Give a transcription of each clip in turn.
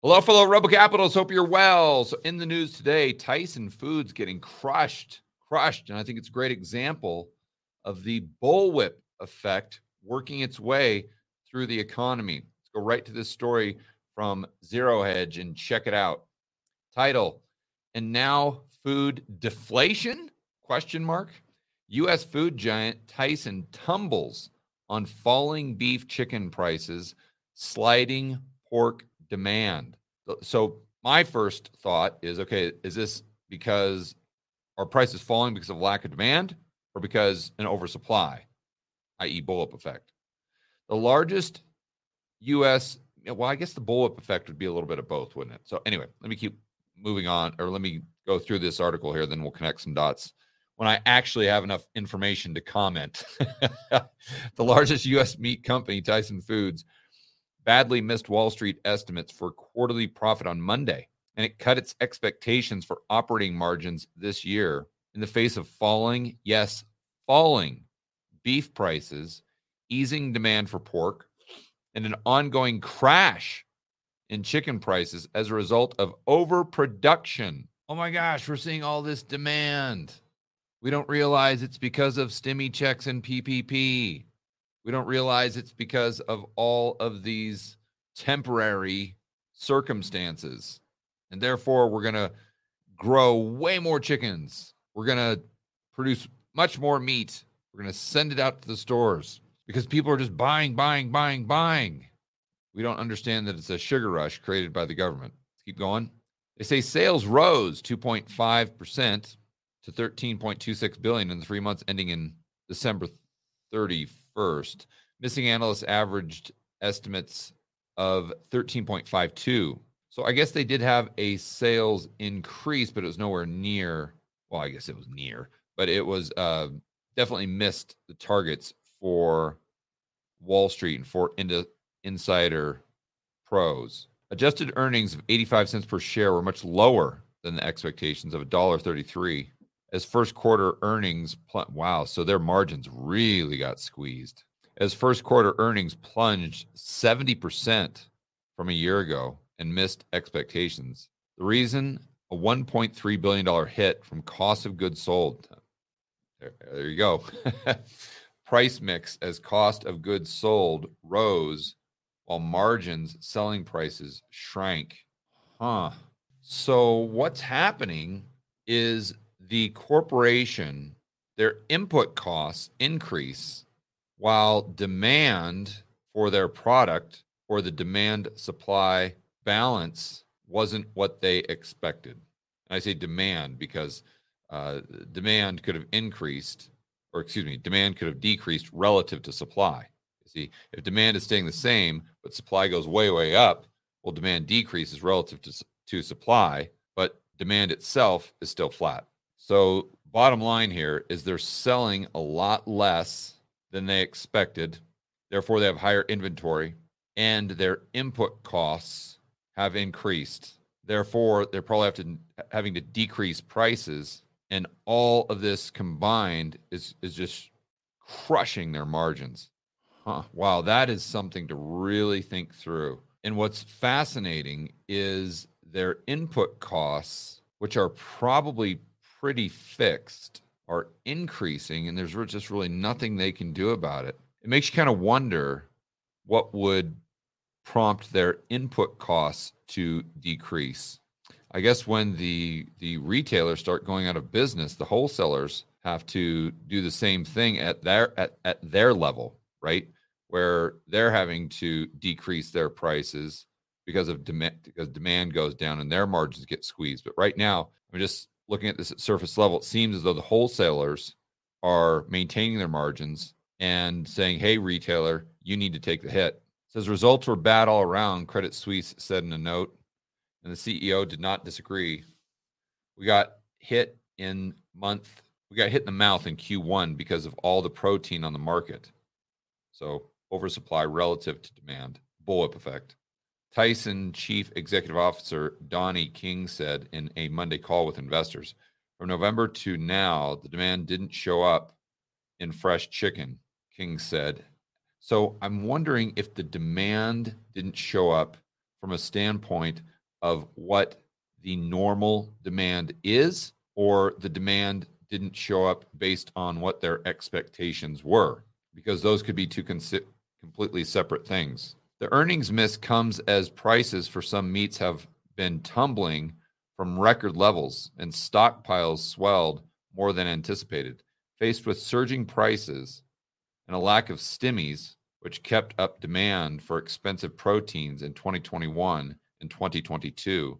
Hello, fellow Rebel Capitals. Hope you're well. So, in the news today, Tyson Foods getting crushed, crushed. And I think it's a great example of the bullwhip effect working its way through the economy. Let's go right to this story from Zero Hedge and check it out. Title: And now food deflation? Question mark. U.S. food giant Tyson tumbles on falling beef chicken prices, sliding pork demand. So my first thought is okay, is this because our price is falling because of lack of demand or because an oversupply, i.e., bullwhip effect? The largest U.S. Well, I guess the bullwhip effect would be a little bit of both, wouldn't it? So anyway, let me keep moving on, or let me go through this article here, then we'll connect some dots when I actually have enough information to comment. the largest U.S. meat company, Tyson Foods, badly missed Wall Street estimates for quarterly profit on Monday, and it cut its expectations for operating margins this year in the face of falling, yes, falling beef prices, easing demand for pork, and an ongoing crash in chicken prices as a result of overproduction. Oh my gosh, we're seeing all this demand. We don't realize it's because of stimmy checks and PPP. We don't realize it's because of all of these temporary circumstances. And therefore, we're going to grow way more chickens. We're going to produce much more meat. We're going to send it out to the stores because people are just buying, buying, buying, buying. We don't understand that it's a sugar rush created by the government. Let's keep going. They say sales rose 2.5% to 13.26 billion in the 3 months ending in December 31st first. Missing analysts averaged estimates of 13.52. So I guess they did have a sales increase, but it was nowhere near. Well, I guess it was near, but it was uh, definitely missed the targets for Wall Street and for into insider pros. Adjusted earnings of 85 cents per share were much lower than the expectations of $1.33 as first quarter earnings pl- wow so their margins really got squeezed. As first quarter earnings plunged 70% from a year ago and missed expectations. The reason? A 1.3 billion dollar hit from cost of goods sold. There, there you go. Price mix as cost of goods sold rose while margins selling prices shrank. Huh. So what's happening is the corporation, their input costs increase while demand for their product or the demand supply balance wasn't what they expected. And I say demand because uh, demand could have increased, or excuse me, demand could have decreased relative to supply. You see, if demand is staying the same, but supply goes way, way up, well, demand decreases relative to, to supply, but demand itself is still flat. So, bottom line here is they're selling a lot less than they expected. Therefore, they have higher inventory and their input costs have increased. Therefore, they're probably have to, having to decrease prices. And all of this combined is, is just crushing their margins. Huh. Wow, that is something to really think through. And what's fascinating is their input costs, which are probably pretty fixed are increasing and there's just really nothing they can do about it. It makes you kind of wonder what would prompt their input costs to decrease. I guess when the the retailers start going out of business, the wholesalers have to do the same thing at their at, at their level, right? Where they're having to decrease their prices because of demand because demand goes down and their margins get squeezed. But right now, I'm just looking at this at surface level, it seems as though the wholesalers are maintaining their margins and saying, hey, retailer, you need to take the hit. It says results were bad all around, Credit Suisse said in a note, and the CEO did not disagree. We got hit in month, we got hit in the mouth in Q1 because of all the protein on the market. So oversupply relative to demand, bullwhip effect. Tyson Chief Executive Officer Donnie King said in a Monday call with investors from November to now, the demand didn't show up in fresh chicken, King said. So I'm wondering if the demand didn't show up from a standpoint of what the normal demand is or the demand didn't show up based on what their expectations were because those could be two consi- completely separate things. The earnings miss comes as prices for some meats have been tumbling from record levels and stockpiles swelled more than anticipated. Faced with surging prices and a lack of stimmies, which kept up demand for expensive proteins in 2021 and 2022,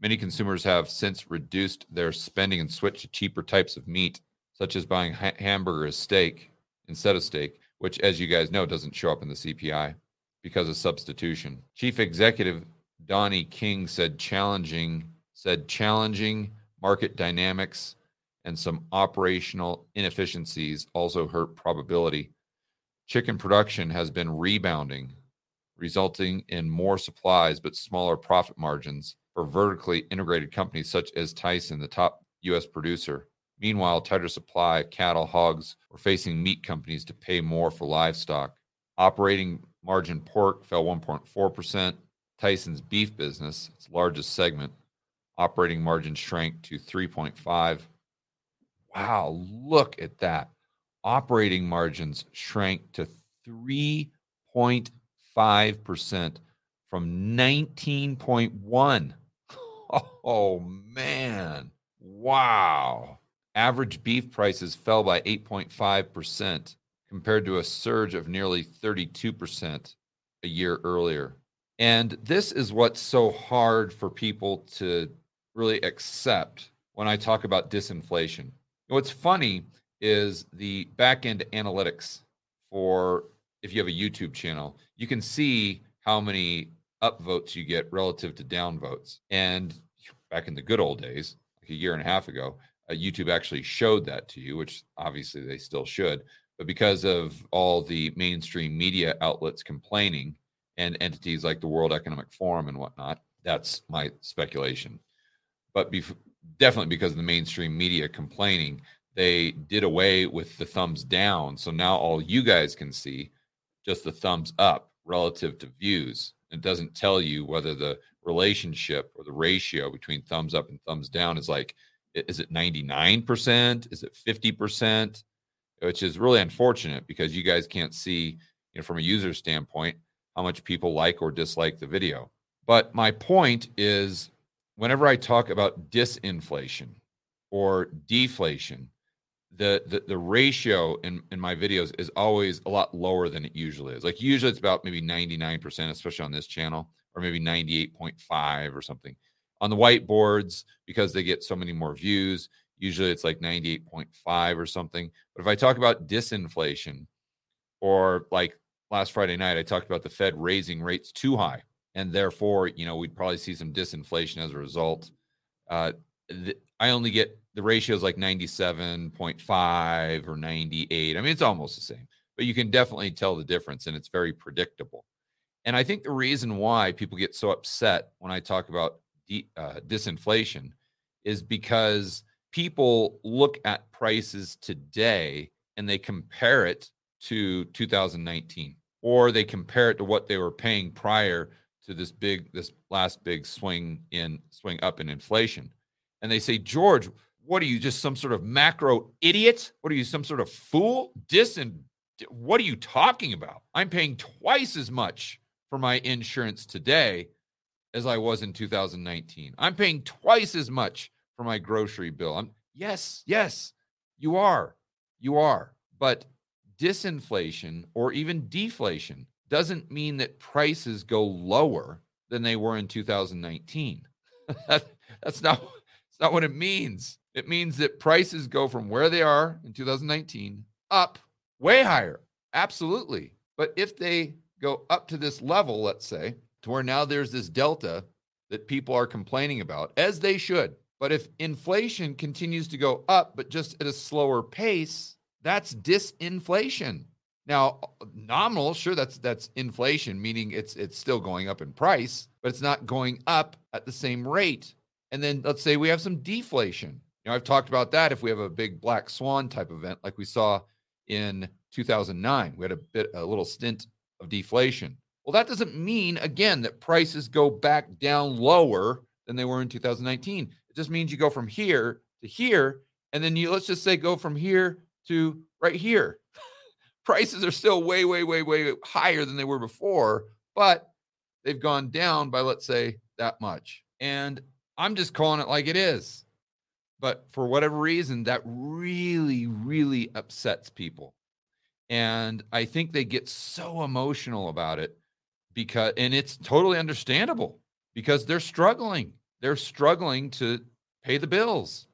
many consumers have since reduced their spending and switched to cheaper types of meat, such as buying ha- hamburger steak instead of steak, which, as you guys know, doesn't show up in the CPI because of substitution. Chief Executive Donnie King said challenging said challenging market dynamics and some operational inefficiencies also hurt probability. Chicken production has been rebounding, resulting in more supplies but smaller profit margins for vertically integrated companies such as Tyson, the top U.S. producer. Meanwhile, tighter supply of cattle, hogs were facing meat companies to pay more for livestock. Operating margin pork fell 1.4%. Tyson's beef business, its largest segment, operating margin shrank to 3.5. Wow, look at that. Operating margins shrank to 3.5% from 19.1. Oh man. Wow. Average beef prices fell by 8.5% compared to a surge of nearly 32% a year earlier. And this is what's so hard for people to really accept when I talk about disinflation. What's funny is the back end analytics for if you have a YouTube channel, you can see how many upvotes you get relative to downvotes. And back in the good old days, like a year and a half ago, uh, YouTube actually showed that to you, which obviously they still should. But because of all the mainstream media outlets complaining and entities like the World Economic Forum and whatnot, that's my speculation. But bef- definitely because of the mainstream media complaining, they did away with the thumbs down. So now all you guys can see just the thumbs up relative to views. It doesn't tell you whether the relationship or the ratio between thumbs up and thumbs down is like is it 99%? Is it 50%? Which is really unfortunate because you guys can't see, you know, from a user standpoint, how much people like or dislike the video. But my point is whenever I talk about disinflation or deflation, the, the the ratio in in my videos is always a lot lower than it usually is. Like usually it's about maybe 99%, especially on this channel, or maybe 98.5 or something on the whiteboards because they get so many more views. Usually it's like 98.5 or something. But if I talk about disinflation, or like last Friday night, I talked about the Fed raising rates too high. And therefore, you know, we'd probably see some disinflation as a result. Uh, I only get the ratio is like 97.5 or 98. I mean, it's almost the same, but you can definitely tell the difference and it's very predictable. And I think the reason why people get so upset when I talk about de- uh, disinflation is because people look at prices today and they compare it to 2019 or they compare it to what they were paying prior to this big this last big swing in swing up in inflation. And they say george what are you just some sort of macro idiot? What are you some sort of fool? Disin what are you talking about? I'm paying twice as much for my insurance today as I was in 2019. I'm paying twice as much for my grocery bill. I'm yes, yes, you are. You are. But disinflation or even deflation doesn't mean that prices go lower than they were in 2019. that, that's not that's not what it means. It means that prices go from where they are in 2019 up way higher. Absolutely. But if they go up to this level, let's say, to where now there's this delta that people are complaining about, as they should. But if inflation continues to go up, but just at a slower pace, that's disinflation. Now, nominal, sure, that's that's inflation, meaning it's it's still going up in price, but it's not going up at the same rate. And then let's say we have some deflation. You know, I've talked about that if we have a big black swan type event like we saw in 2009. We had a bit a little stint of deflation Well, that doesn't mean, again, that prices go back down lower than they were in 2019. It just means you go from here to here, and then you let's just say go from here to right here. prices are still way, way, way, way higher than they were before, but they've gone down by, let's say, that much. And I'm just calling it like it is. But for whatever reason, that really, really upsets people. And I think they get so emotional about it because, and it's totally understandable because they're struggling. They're struggling to pay the bills.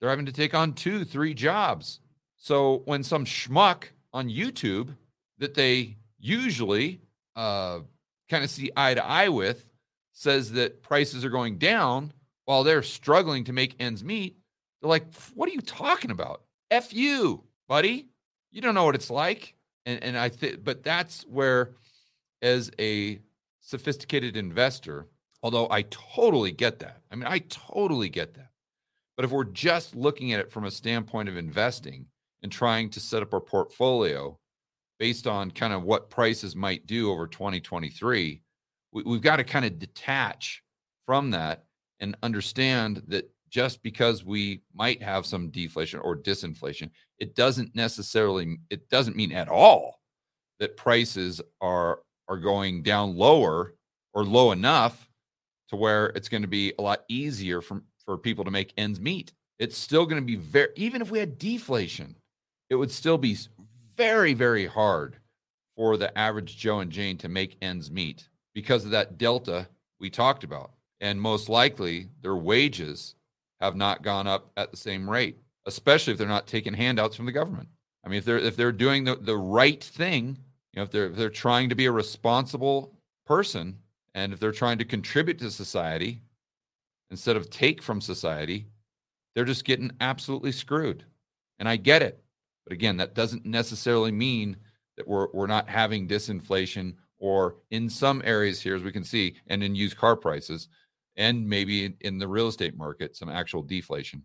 They're having to take on two, three jobs. So when some schmuck on YouTube that they usually uh, kind of see eye to eye with says that prices are going down while they're struggling to make ends meet, they're like, what are you talking about? F you, buddy. You don't know what it's like. And, and I think, but that's where, as a sophisticated investor, although I totally get that. I mean, I totally get that. But if we're just looking at it from a standpoint of investing and trying to set up our portfolio based on kind of what prices might do over 2023, we, we've got to kind of detach from that and understand that just because we might have some deflation or disinflation, it doesn't necessarily it doesn't mean at all that prices are are going down lower or low enough to where it's going to be a lot easier for, for people to make ends meet. It's still going to be very even if we had deflation, it would still be very, very hard for the average Joe and Jane to make ends meet because of that delta we talked about. And most likely their wages have not gone up at the same rate, especially if they're not taking handouts from the government. I mean, if they're if they're doing the, the right thing, you know, if they're if they're trying to be a responsible person and if they're trying to contribute to society instead of take from society, they're just getting absolutely screwed. And I get it. But again, that doesn't necessarily mean that we're we're not having disinflation or in some areas here, as we can see, and in used car prices, and maybe in the real estate market, some actual deflation.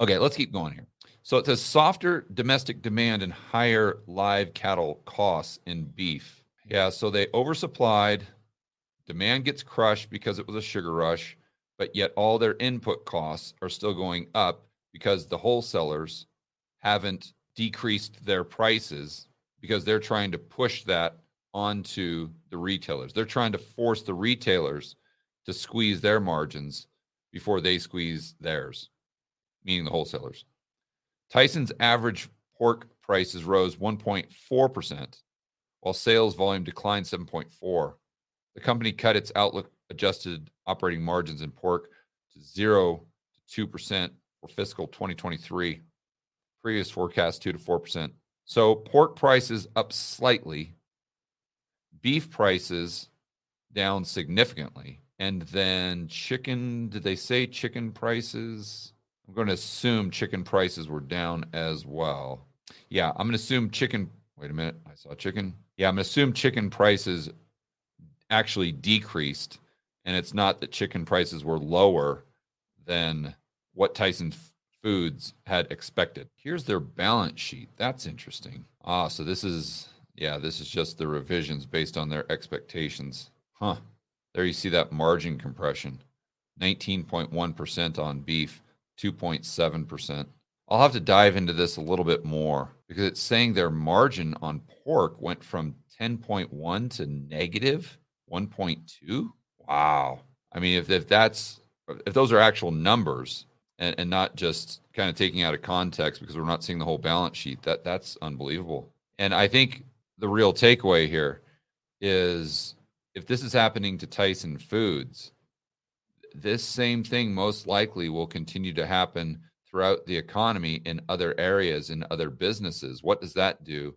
Okay, let's keep going here. So it says softer domestic demand and higher live cattle costs in beef. Yeah, so they oversupplied. Demand gets crushed because it was a sugar rush but yet all their input costs are still going up because the wholesalers haven't decreased their prices because they're trying to push that onto the retailers. They're trying to force the retailers to squeeze their margins before they squeeze theirs, meaning the wholesalers. Tyson's average pork prices rose 1.4%, while sales volume declined 7.4. The company cut its outlook adjusted operating margins in pork to 0 to 2% for fiscal 2023. Previous forecast 2 to 4%. So pork prices up slightly, beef prices down significantly, and then chicken, did they say chicken prices? I'm going to assume chicken prices were down as well. Yeah, I'm going to assume chicken. Wait a minute. I saw chicken. Yeah, I'm going to assume chicken prices actually decreased and it's not that chicken prices were lower than what Tyson Foods had expected. Here's their balance sheet. That's interesting. Ah, so this is yeah, this is just the revisions based on their expectations. Huh. There you see that margin compression. 19.1% on beef, 2.7%. I'll have to dive into this a little bit more because it's saying their margin on pork went from 10.1 to negative 1.2. Wow. I mean, if, if that's if those are actual numbers and, and not just kind of taking out of context because we're not seeing the whole balance sheet, that that's unbelievable. And I think the real takeaway here is if this is happening to Tyson Foods, this same thing most likely will continue to happen throughout the economy in other areas in other businesses. What does that do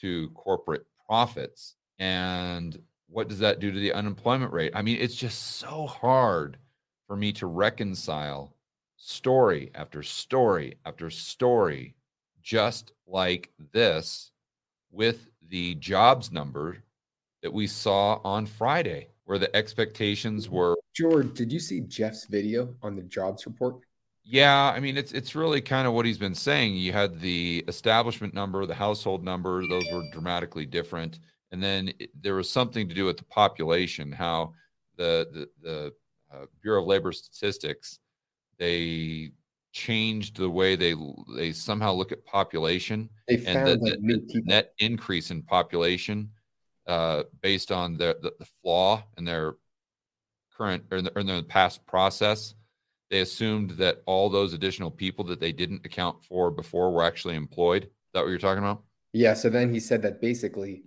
to corporate profits? And what does that do to the unemployment rate? I mean it's just so hard for me to reconcile story after story after story just like this with the jobs number that we saw on friday where the expectations were. George did you see jeff's video on the jobs report? Yeah, I mean it's it's really kind of what he's been saying. You had the establishment number, the household number; those were dramatically different, and then it, there was something to do with the population. How the the, the uh, Bureau of Labor Statistics they changed the way they they somehow look at population they and the, the, the net increase in population uh, based on the, the, the flaw in their current or in, the, or in their past process they assumed that all those additional people that they didn't account for before were actually employed. Is that what you're talking about? Yeah. So then he said that basically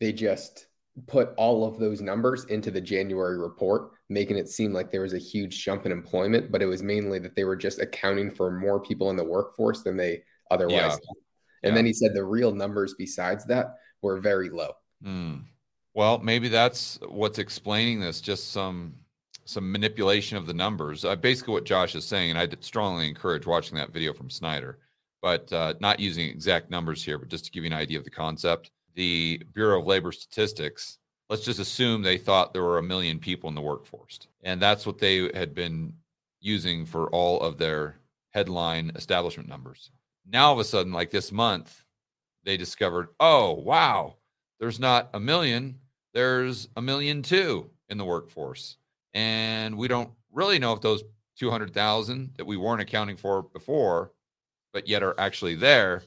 they just put all of those numbers into the January report, making it seem like there was a huge jump in employment, but it was mainly that they were just accounting for more people in the workforce than they otherwise. Yeah. And yeah. then he said the real numbers besides that were very low. Mm. Well, maybe that's what's explaining this. Just some some manipulation of the numbers. Uh, basically, what Josh is saying, and I strongly encourage watching that video from Snider, but uh, not using exact numbers here, but just to give you an idea of the concept. The Bureau of Labor Statistics, let's just assume they thought there were a million people in the workforce. And that's what they had been using for all of their headline establishment numbers. Now, all of a sudden, like this month, they discovered, oh, wow, there's not a million, there's a million two in the workforce and we don't really know if those 200,000 that we weren't accounting for before, but yet are actually there,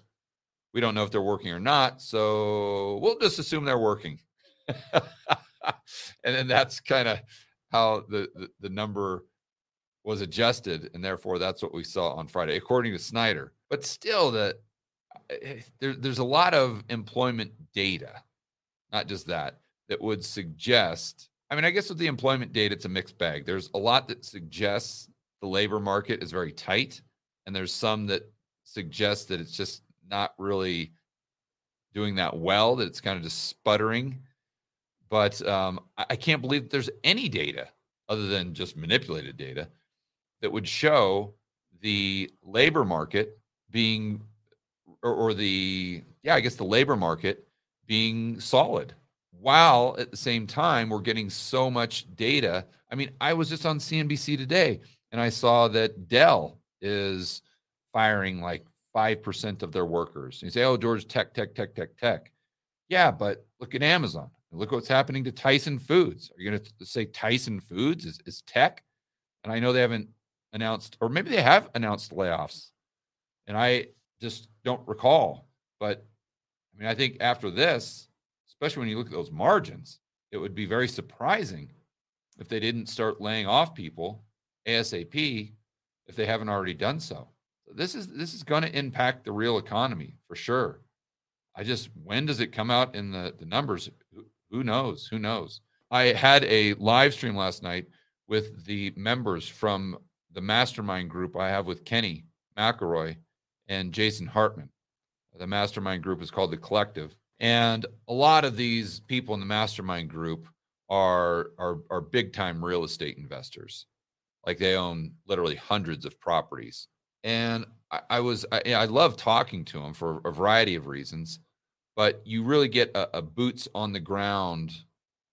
we don't know if they're working or not. So we'll just assume they're working. and then that's kind of how the, the, the number was adjusted. And therefore, that's what we saw on Friday, according to Snider. But still, that eh, there, there's a lot of employment data, not just that, that would suggest I mean, I guess with the employment data, it's a mixed bag. There's a lot that suggests the labor market is very tight, and there's some that suggest that it's just not really doing that well, that it's kind of just sputtering. But um, I can't believe that there's any data other than just manipulated data that would show the labor market being, or, or the, yeah, I guess the labor market being solid while at the same time we're getting so much data. I mean, I was just on CNBC today and I saw that Dell is firing like 5% of their workers. And you say, oh, George, tech, tech, tech, tech, tech. Yeah, but look at Amazon. Look what's happening to Tyson Foods. Are you going to say Tyson Foods is, is tech? And I know they haven't announced, or maybe they have announced layoffs. And I just don't recall. But I mean, I think after this, especially when you look at those margins, it would be very surprising if they didn't start laying off people ASAP if they haven't already done so. so this is this is going to impact the real economy for sure. I just when does it come out in the the numbers? Who, who knows? Who knows? I had a live stream last night with the members from the mastermind group I have with Kenny McElroy and Jason Hartman. The mastermind group is called the Collective. And a lot of these people in the mastermind group are are are big time real estate investors. Like they own literally hundreds of properties. And I, I was I, I, love talking to them for a variety of reasons, but you really get a, a boots on the ground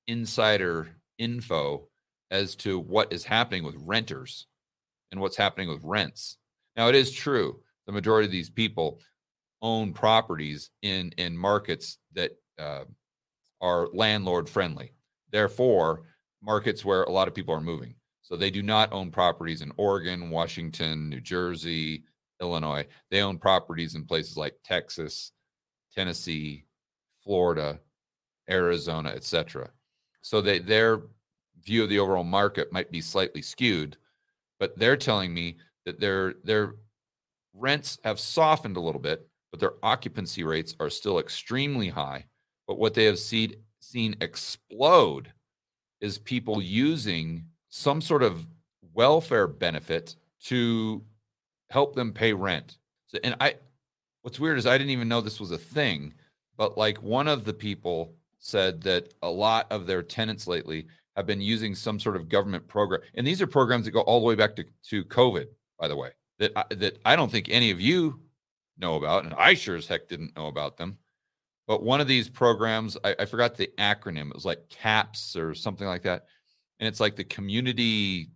insider info as to what is happening with renters and what's happening with rents. Now it is true the majority of these people own properties in in markets that uh, are landlord friendly. Therefore, markets where a lot of people are moving. So they do not own properties in Oregon, Washington, New Jersey, Illinois. They own properties in places like Texas, Tennessee, Florida, Arizona, etc. So they, their view of the overall market might be slightly skewed, but they're telling me that their their rents have softened a little bit, but their occupancy rates are still extremely high. But what they have seen seen explode is people using some sort of welfare benefit to help them pay rent. So, and I, what's weird is I didn't even know this was a thing, but like one of the people said that a lot of their tenants lately have been using some sort of government program, and these are programs that go all the way back to, to COVID, by the way. That I, that I don't think any of you know about, and I sure as heck didn't know about them. But one of these programs, I, I forgot the acronym. It was like CAPS or something like that, and it's like the community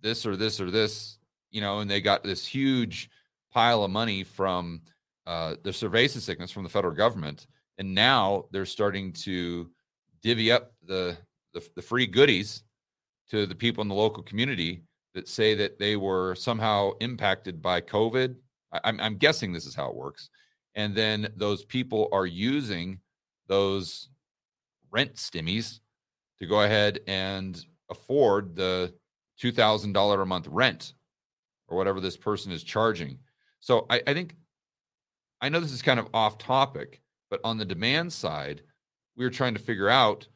this or this or this, you know. And they got this huge pile of money from uh, the surveillance sickness from the federal government, and now they're starting to divvy up the, the the free goodies to the people in the local community that say that they were somehow impacted by COVID. I'm, I'm guessing this is how it works, and then those people are using those rent stimmies to go ahead and afford the two thousand dollar a month rent or whatever this person is charging. So I, I think I know this is kind of off topic, but on the demand side, we are trying to figure out,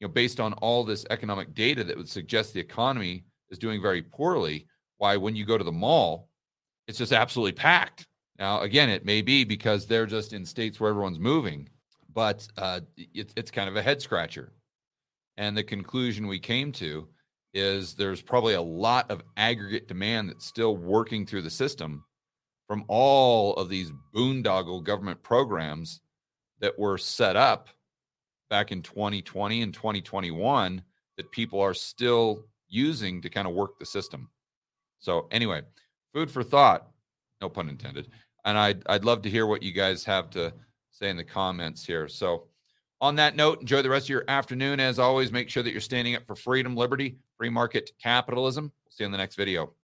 you know, based on all this economic data that would suggest the economy is doing very poorly, why when you go to the mall, it's just absolutely packed. Now, again, it may be because they're just in states where everyone's moving, but uh, it's it's kind of a head scratcher. And the conclusion we came to is there's probably a lot of aggregate demand that's still working through the system from all of these boondoggle government programs that were set up back in 2020 and 2021 that people are still using to kind of work the system. So anyway, food for thought, no pun intended. And I'd I'd love to hear what you guys have to say in the comments here. So on that note, enjoy the rest of your afternoon. As always, make sure that you're standing up for freedom, liberty, free market capitalism. We'll see you in the next video.